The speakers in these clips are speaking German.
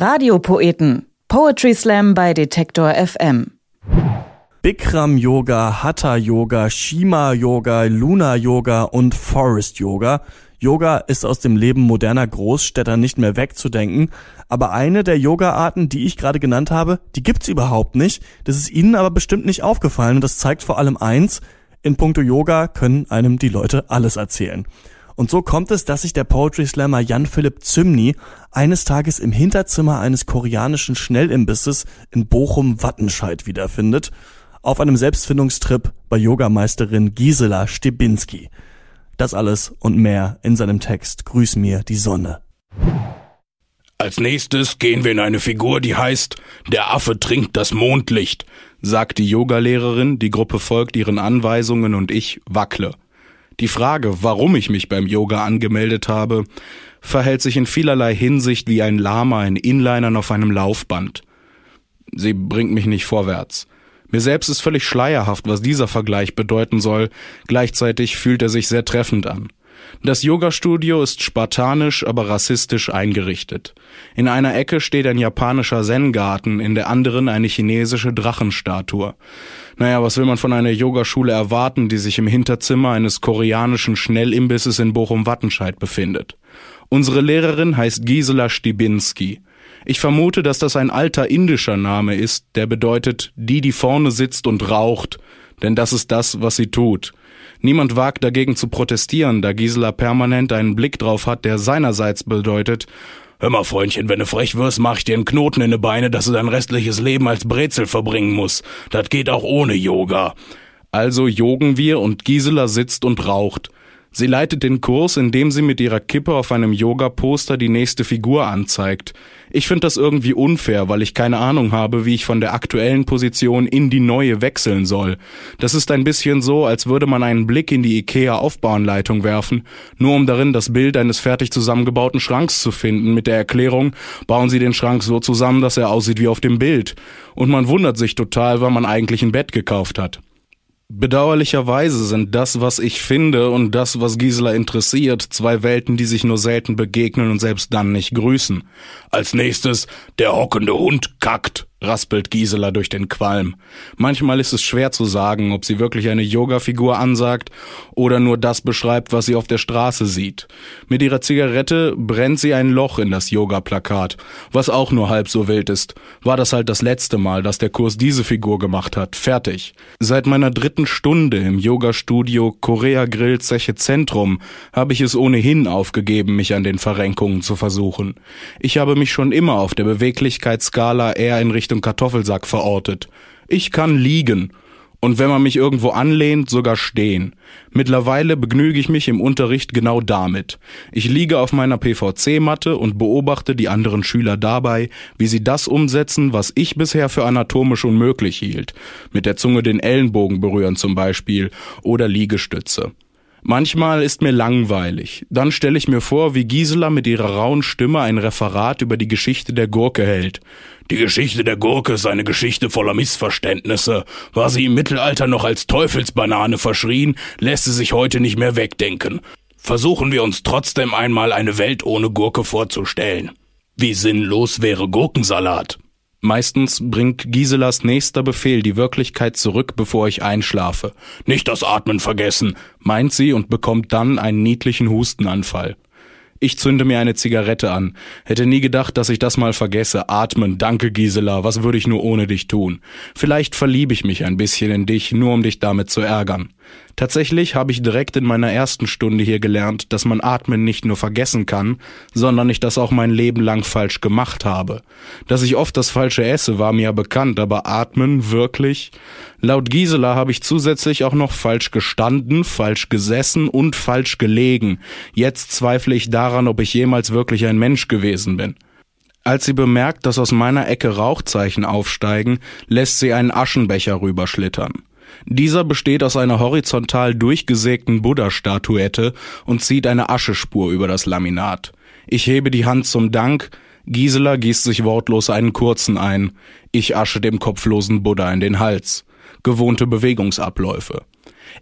Radiopoeten. Poetry Slam bei Detektor FM. Bikram Yoga, Hatha Yoga, Shima Yoga, Luna Yoga und Forest Yoga. Yoga ist aus dem Leben moderner Großstädter nicht mehr wegzudenken, aber eine der Yoga-Arten, die ich gerade genannt habe, die gibt's überhaupt nicht. Das ist Ihnen aber bestimmt nicht aufgefallen und das zeigt vor allem eins, in puncto Yoga können einem die Leute alles erzählen. Und so kommt es, dass sich der Poetry Slammer Jan Philipp Zymny eines Tages im Hinterzimmer eines koreanischen Schnellimbisses in Bochum-Wattenscheid wiederfindet, auf einem Selbstfindungstrip bei Yogameisterin Gisela Stebinski. Das alles und mehr in seinem Text Grüß mir die Sonne. Als nächstes gehen wir in eine Figur, die heißt Der Affe trinkt das Mondlicht, sagt die Yogalehrerin, die Gruppe folgt ihren Anweisungen und ich wackle. Die Frage, warum ich mich beim Yoga angemeldet habe, verhält sich in vielerlei Hinsicht wie ein Lama in Inlinern auf einem Laufband. Sie bringt mich nicht vorwärts. Mir selbst ist völlig schleierhaft, was dieser Vergleich bedeuten soll, gleichzeitig fühlt er sich sehr treffend an. Das Yoga-Studio ist spartanisch, aber rassistisch eingerichtet. In einer Ecke steht ein japanischer Zen-Garten, in der anderen eine chinesische Drachenstatue. Naja, was will man von einer Yogaschule erwarten, die sich im Hinterzimmer eines koreanischen Schnellimbisses in Bochum-Wattenscheid befindet? Unsere Lehrerin heißt Gisela Stibinski. Ich vermute, dass das ein alter indischer Name ist, der bedeutet, die, die vorne sitzt und raucht, denn das ist das, was sie tut. Niemand wagt dagegen zu protestieren, da Gisela permanent einen Blick drauf hat, der seinerseits bedeutet, Hör mal, Freundchen, wenn du frech wirst, mach ich dir einen Knoten in die Beine, dass du dein restliches Leben als Brezel verbringen musst. Das geht auch ohne Yoga. Also jogen wir und Gisela sitzt und raucht. Sie leitet den Kurs, indem sie mit ihrer Kippe auf einem Yoga-Poster die nächste Figur anzeigt. Ich finde das irgendwie unfair, weil ich keine Ahnung habe, wie ich von der aktuellen Position in die neue wechseln soll. Das ist ein bisschen so, als würde man einen Blick in die IKEA-Aufbauanleitung werfen, nur um darin das Bild eines fertig zusammengebauten Schranks zu finden, mit der Erklärung, bauen Sie den Schrank so zusammen, dass er aussieht wie auf dem Bild. Und man wundert sich total, weil man eigentlich ein Bett gekauft hat. Bedauerlicherweise sind das, was ich finde und das, was Gisela interessiert, zwei Welten, die sich nur selten begegnen und selbst dann nicht grüßen. Als nächstes, der hockende Hund kackt raspelt Gisela durch den Qualm. Manchmal ist es schwer zu sagen, ob sie wirklich eine Yoga-Figur ansagt oder nur das beschreibt, was sie auf der Straße sieht. Mit ihrer Zigarette brennt sie ein Loch in das Yoga-Plakat, was auch nur halb so wild ist. War das halt das letzte Mal, dass der Kurs diese Figur gemacht hat. Fertig. Seit meiner dritten Stunde im Yoga-Studio Korea Grill Zeche Zentrum habe ich es ohnehin aufgegeben, mich an den Verrenkungen zu versuchen. Ich habe mich schon immer auf der Beweglichkeitsskala eher in Richtung Richtung Kartoffelsack verortet. Ich kann liegen. Und wenn man mich irgendwo anlehnt, sogar stehen. Mittlerweile begnüge ich mich im Unterricht genau damit. Ich liege auf meiner PVC-Matte und beobachte die anderen Schüler dabei, wie sie das umsetzen, was ich bisher für anatomisch unmöglich hielt. Mit der Zunge den Ellenbogen berühren zum Beispiel oder Liegestütze. Manchmal ist mir langweilig. Dann stelle ich mir vor, wie Gisela mit ihrer rauen Stimme ein Referat über die Geschichte der Gurke hält. Die Geschichte der Gurke ist eine Geschichte voller Missverständnisse. War sie im Mittelalter noch als Teufelsbanane verschrien, lässt sie sich heute nicht mehr wegdenken. Versuchen wir uns trotzdem einmal eine Welt ohne Gurke vorzustellen. Wie sinnlos wäre Gurkensalat? Meistens bringt Giselas nächster Befehl die Wirklichkeit zurück, bevor ich einschlafe. Nicht das Atmen vergessen, meint sie und bekommt dann einen niedlichen Hustenanfall. Ich zünde mir eine Zigarette an. Hätte nie gedacht, dass ich das mal vergesse. Atmen, danke Gisela, was würde ich nur ohne dich tun? Vielleicht verliebe ich mich ein bisschen in dich, nur um dich damit zu ärgern. Tatsächlich habe ich direkt in meiner ersten Stunde hier gelernt, dass man Atmen nicht nur vergessen kann, sondern ich das auch mein Leben lang falsch gemacht habe. Dass ich oft das Falsche esse, war mir ja bekannt, aber Atmen wirklich? Laut Gisela habe ich zusätzlich auch noch falsch gestanden, falsch gesessen und falsch gelegen. Jetzt zweifle ich daran, ob ich jemals wirklich ein Mensch gewesen bin. Als sie bemerkt, dass aus meiner Ecke Rauchzeichen aufsteigen, lässt sie einen Aschenbecher rüberschlittern. Dieser besteht aus einer horizontal durchgesägten Buddha-Statuette und zieht eine Aschespur über das Laminat. Ich hebe die Hand zum Dank, Gisela gießt sich wortlos einen kurzen ein, ich asche dem kopflosen Buddha in den Hals. Gewohnte Bewegungsabläufe.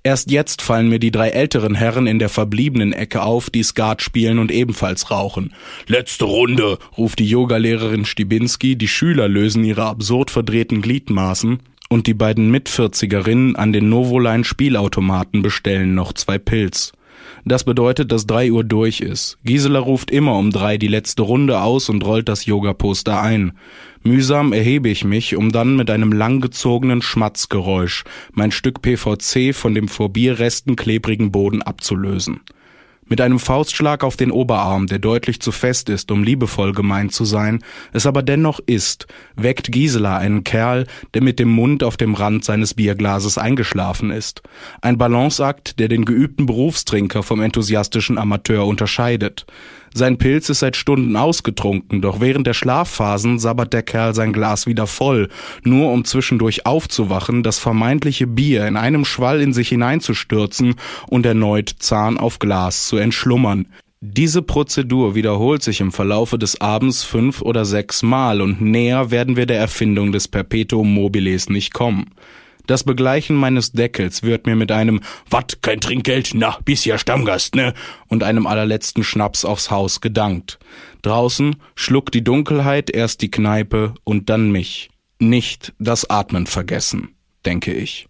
Erst jetzt fallen mir die drei älteren Herren in der verbliebenen Ecke auf, die Skat spielen und ebenfalls rauchen. Letzte Runde, ruft die Yogalehrerin Stibinski, die Schüler lösen ihre absurd verdrehten Gliedmaßen und die beiden Mitvierzigerinnen an den Novoline Spielautomaten bestellen noch zwei Pilz. Das bedeutet, dass drei Uhr durch ist. Gisela ruft immer um drei die letzte Runde aus und rollt das Yoga-Poster ein. Mühsam erhebe ich mich, um dann mit einem langgezogenen Schmatzgeräusch mein Stück PVC von dem vor Bierresten klebrigen Boden abzulösen. Mit einem Faustschlag auf den Oberarm, der deutlich zu fest ist, um liebevoll gemeint zu sein, es aber dennoch ist, weckt Gisela einen Kerl, der mit dem Mund auf dem Rand seines Bierglases eingeschlafen ist. Ein Balanceakt, der den geübten Berufstrinker vom enthusiastischen Amateur unterscheidet. Sein Pilz ist seit Stunden ausgetrunken, doch während der Schlafphasen sabbert der Kerl sein Glas wieder voll, nur um zwischendurch aufzuwachen, das vermeintliche Bier in einem Schwall in sich hineinzustürzen und erneut Zahn auf Glas zu entschlummern. Diese Prozedur wiederholt sich im Verlaufe des Abends fünf oder sechs Mal und näher werden wir der Erfindung des Perpetuum mobiles nicht kommen. Das Begleichen meines Deckels wird mir mit einem Wat, kein Trinkgeld, na, bis ja Stammgast, ne? und einem allerletzten Schnaps aufs Haus gedankt. Draußen schluckt die Dunkelheit erst die Kneipe und dann mich. Nicht das Atmen vergessen, denke ich.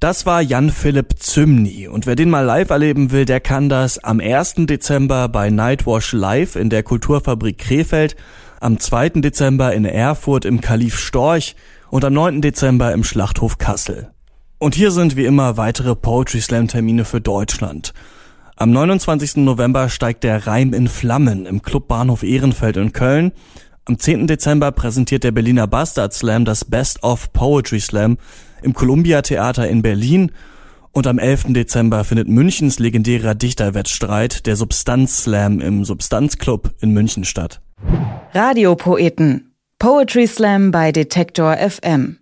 Das war Jan Philipp Zymny und wer den mal live erleben will, der kann das am 1. Dezember bei Nightwash Live in der Kulturfabrik Krefeld, am 2. Dezember in Erfurt im Kalif Storch und am 9. Dezember im Schlachthof Kassel. Und hier sind wie immer weitere Poetry Slam Termine für Deutschland. Am 29. November steigt der Reim in Flammen im Club Bahnhof Ehrenfeld in Köln. Am 10. Dezember präsentiert der Berliner Bastard Slam das Best of Poetry Slam im Columbia Theater in Berlin. Und am 11. Dezember findet Münchens legendärer Dichterwettstreit, der Substanz Slam im Substanzclub in München statt. Radiopoeten Poetry Slam bei Detektor FM